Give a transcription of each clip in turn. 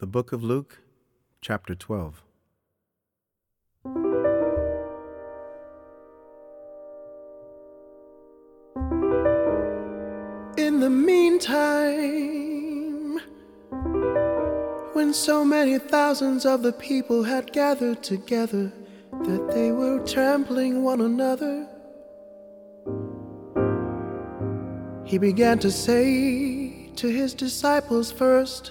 The Book of Luke, chapter 12. In the meantime, when so many thousands of the people had gathered together that they were trampling one another, he began to say to his disciples first,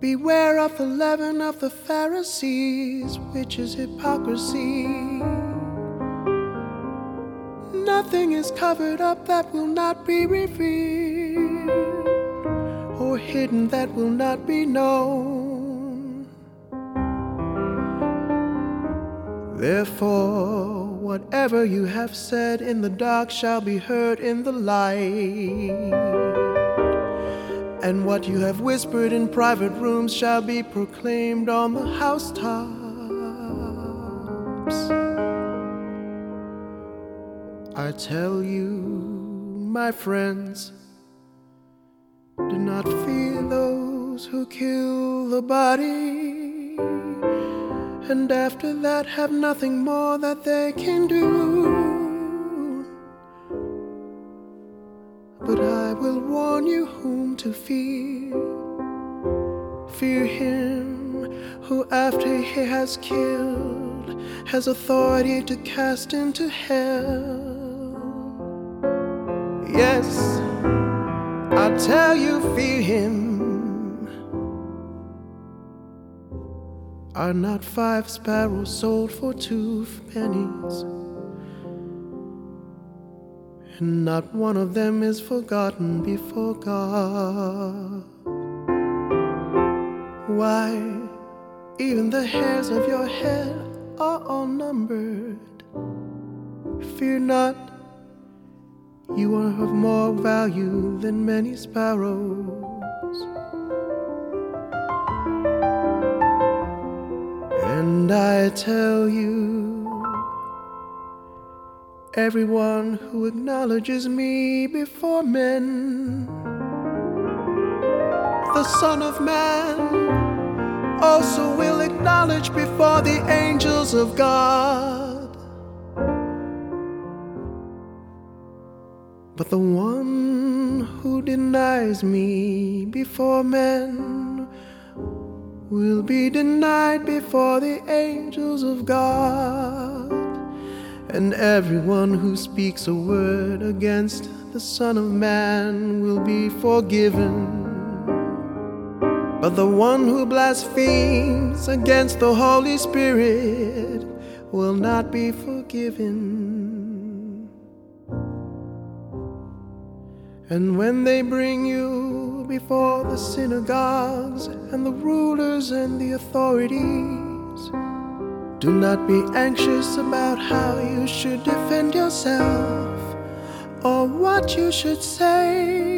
Beware of the leaven of the Pharisees, which is hypocrisy. Nothing is covered up that will not be revealed, or hidden that will not be known. Therefore, whatever you have said in the dark shall be heard in the light and what you have whispered in private rooms shall be proclaimed on the housetops. I tell you, my friends, do not fear those who kill the body, and after that have nothing more that they can do. To fear. Fear him who, after he has killed, has authority to cast into hell. Yes, I tell you, fear him. Are not five sparrows sold for two pennies? And not one of them is forgotten before God. Why, even the hairs of your head are all numbered. Fear not, you are of more value than many sparrows. And I tell you, Everyone who acknowledges me before men, the Son of Man also will acknowledge before the angels of God. But the one who denies me before men will be denied before the angels of God and everyone who speaks a word against the Son of Man will be forgiven. But the one who blasphemes against the Holy Spirit will not be forgiven. And when they bring you before the synagogues and the rulers and the authorities, do not be anxious about how you should defend yourself or what you should say.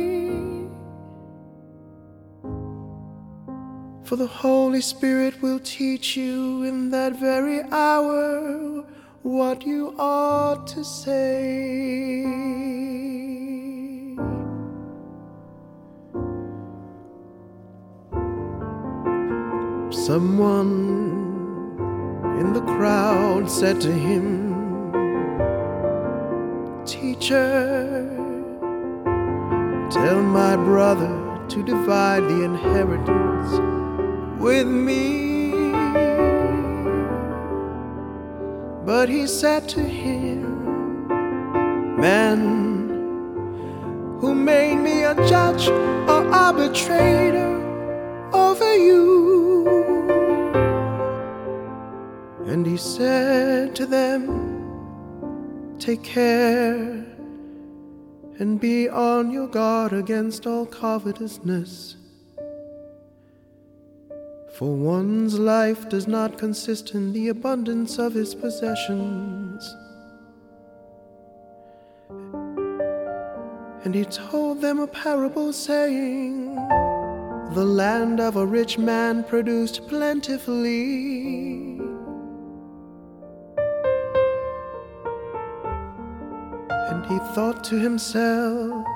For the Holy Spirit will teach you in that very hour what you ought to say. Someone in the crowd said to him, Teacher, tell my brother to divide the inheritance with me. But he said to him, Man, who made me a judge or arbitrator over you? And he said to them, Take care and be on your guard against all covetousness. For one's life does not consist in the abundance of his possessions. And he told them a parable saying, The land of a rich man produced plentifully. Thought to himself,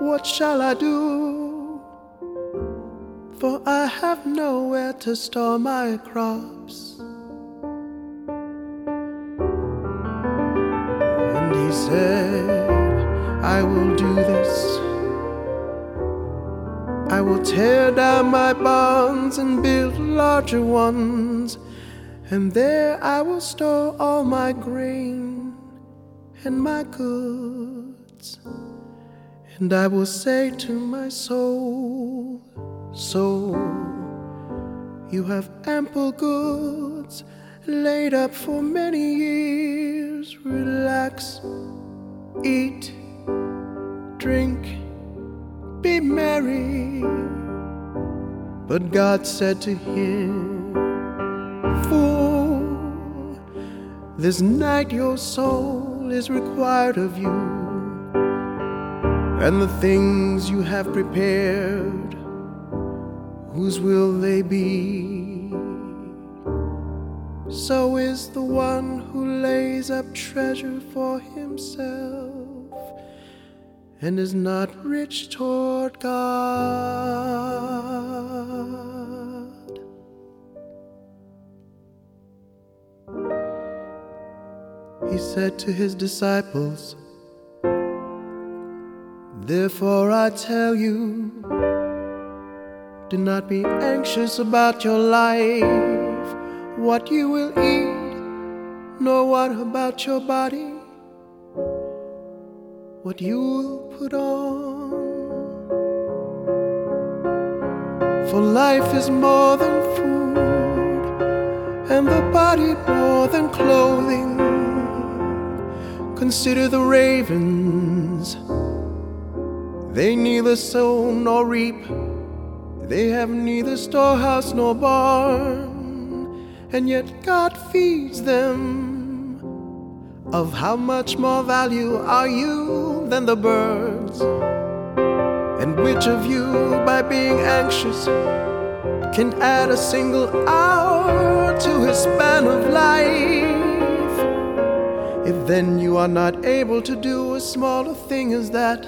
What shall I do? for I have nowhere to store my crops. And he said, I will do this. I will tear down my barns and build larger ones, and there I will store all my grain and my goods. And I will say to my soul, Soul, you have ample goods laid up for many years. Relax, eat, drink be merry. But God said to him, Fool, this night your soul is required of you, and the things you have prepared, whose will they be? So is the one who lays up treasure for himself and is not rich toward God. Said to his disciples, Therefore I tell you, do not be anxious about your life, what you will eat, nor what about your body what you'll put on. For life is more than food, and the body more than clothing. Consider the ravens, they neither sow nor reap, they have neither storehouse nor barn, and yet God feeds them. Of how much more value are you than the birds? And which of you, by being anxious, can add a single hour to his span of life? If then you are not able to do as small a thing as that,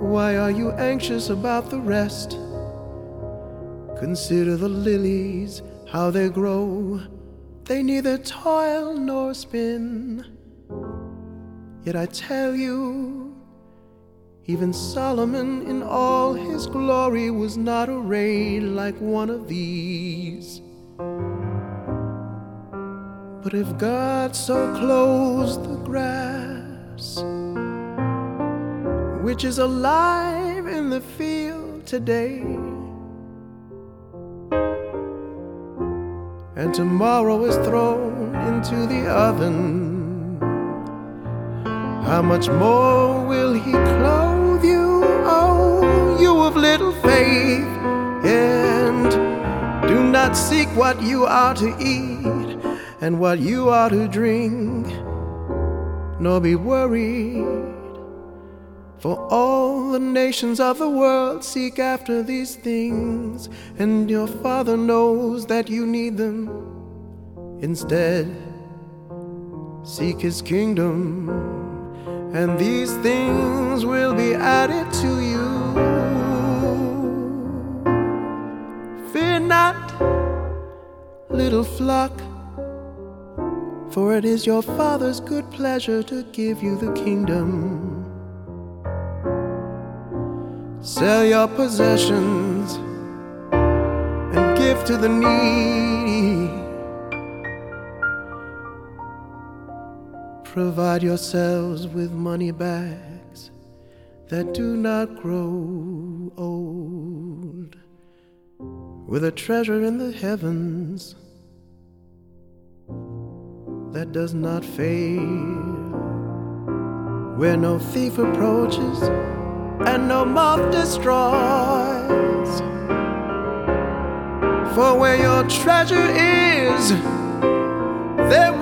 why are you anxious about the rest? Consider the lilies, how they grow. They neither toil nor spin. Yet I tell you, even Solomon in all his glory was not arrayed like one of these. But if God so clothes the grass, which is alive in the field today, and tomorrow is thrown into the oven. How much more will He clothe you, oh, you of little faith? And do not seek what you are to eat and what you are to drink, nor be worried. For all the nations of the world seek after these things, and your Father knows that you need them. Instead, seek His kingdom, and these things will be added to you. Fear not, little flock, for it is your Father's good pleasure to give you the kingdom. Sell your possessions and give to the needy. Provide yourselves with money bags that do not grow old, with a treasure in the heavens that does not fail, where no thief approaches and no moth destroys. For where your treasure is, there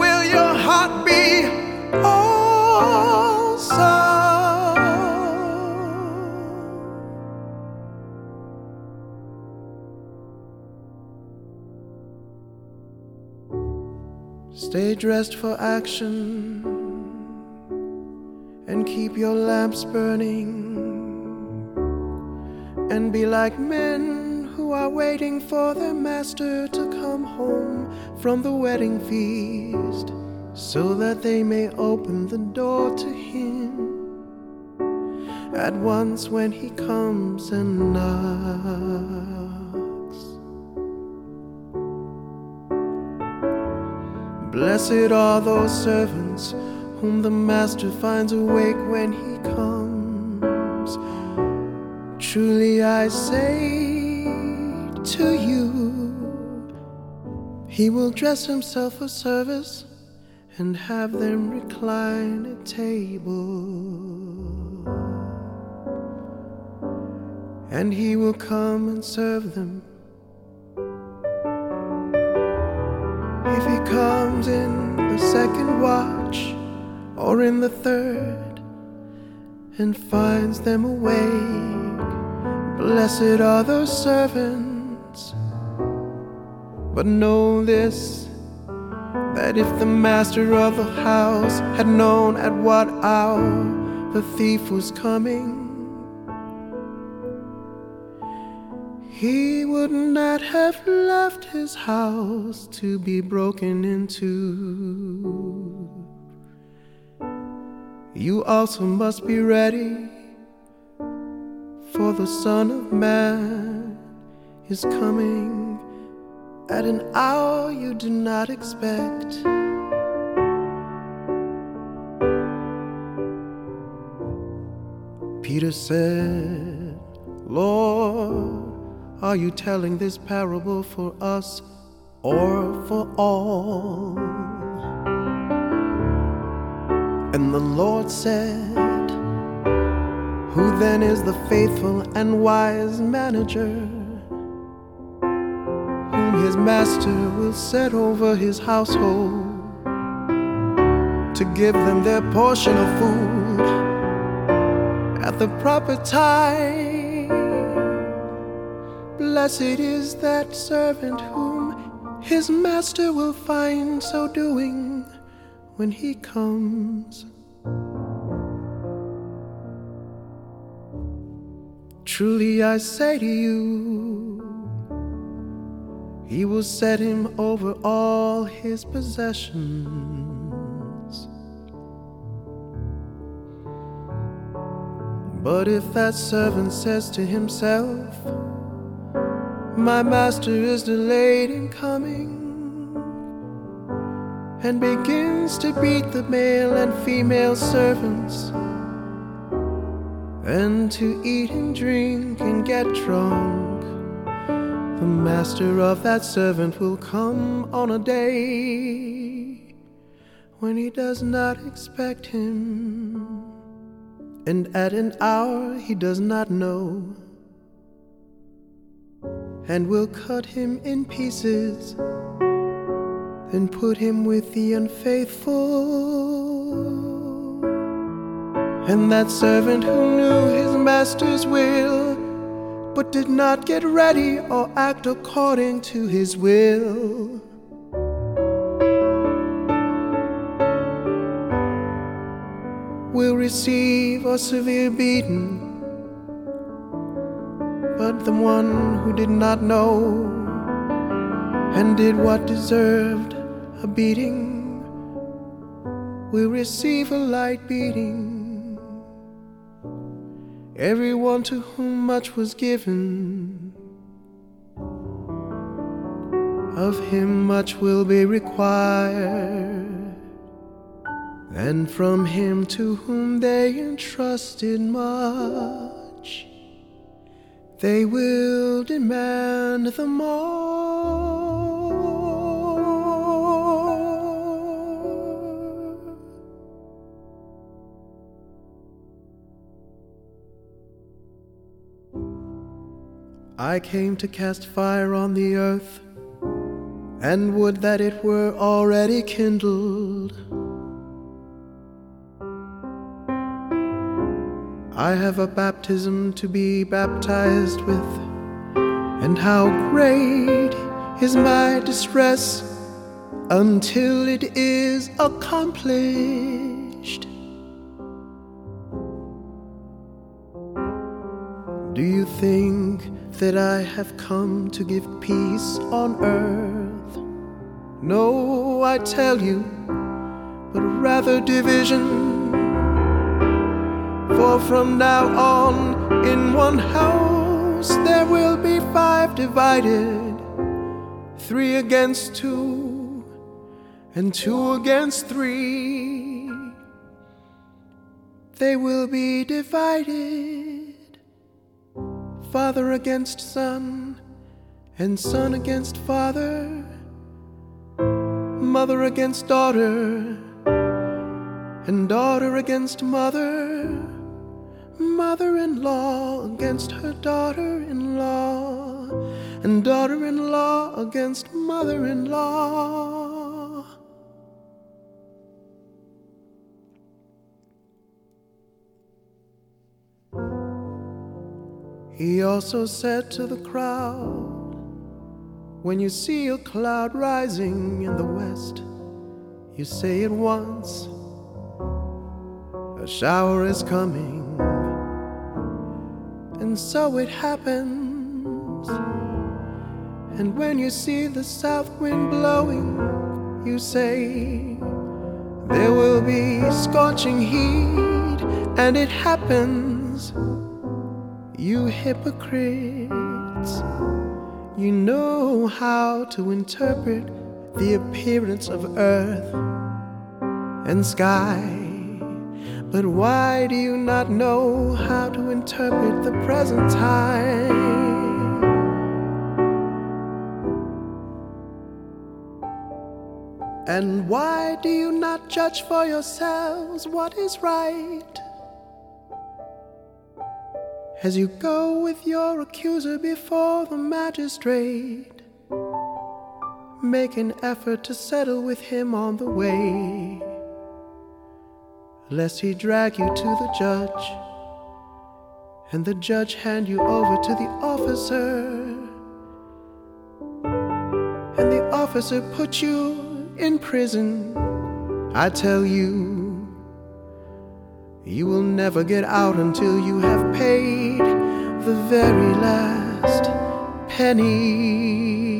Stay dressed for action and keep your lamps burning and be like men who are waiting for their master to come home from the wedding feast so that they may open the door to him at once when he comes and knocks. Blessed are those servants whom the master finds awake when he comes. Truly I say to you, he will dress himself for service and have them recline at table. and he will come and serve them. Comes in the second watch or in the third and finds them awake, blessed are those servants. But know this that if the master of the house had known at what hour the thief was coming, he would not have left his house to be broken into. You also must be ready, for the Son of Man is coming at an hour you do not expect. Peter said, Lord, are you telling this parable for us or for all? And the Lord said, Who then is the faithful and wise manager, whom his master will set over his household to give them their portion of food at the proper time? Blessed is that servant whom his master will find so doing when he comes. Truly I say to you, he will set him over all his possessions. But if that servant says to himself, my master is delayed in coming and begins to beat the male and female servants and to eat and drink and get drunk. The master of that servant will come on a day when he does not expect him and at an hour he does not know and we'll cut him in pieces, then put him with the unfaithful. And that servant who knew his master's will, but did not get ready or act according to his will. Will receive a severe beating but the one who did not know and did what deserved a beating will receive a light beating. Everyone to whom much was given, of him much will be required. And from him to whom they entrusted much they will demand the more. I came to cast fire on the earth, and would that it were already kindled. I have a baptism to be baptized with, and how great is my distress until it is accomplished. Do you think that I have come to give peace on earth. No, I tell you, but rather division. For from now on, in one house there will be five divided, three against two, and two against three. They will be divided. Father against son, and son against father, mother against daughter, and daughter against mother, mother in law against her daughter in law, and daughter in law against mother in law. He also said to the crowd, When you see a cloud rising in the west, you say at once, A shower is coming. And so it happens. And when you see the south wind blowing, you say, There will be scorching heat, and it happens. You hypocrites, you know how to interpret the appearance of earth and sky. But why do you not know how to interpret the present time? And why do you not judge for yourselves what is right? as you go with your accuser before the magistrate. Make an effort to settle with him on the way, lest he drag you to the judge, and the judge hand you over to the officer, and the officer put you in prison. I tell you. You will never get out until you have paid the very last penny.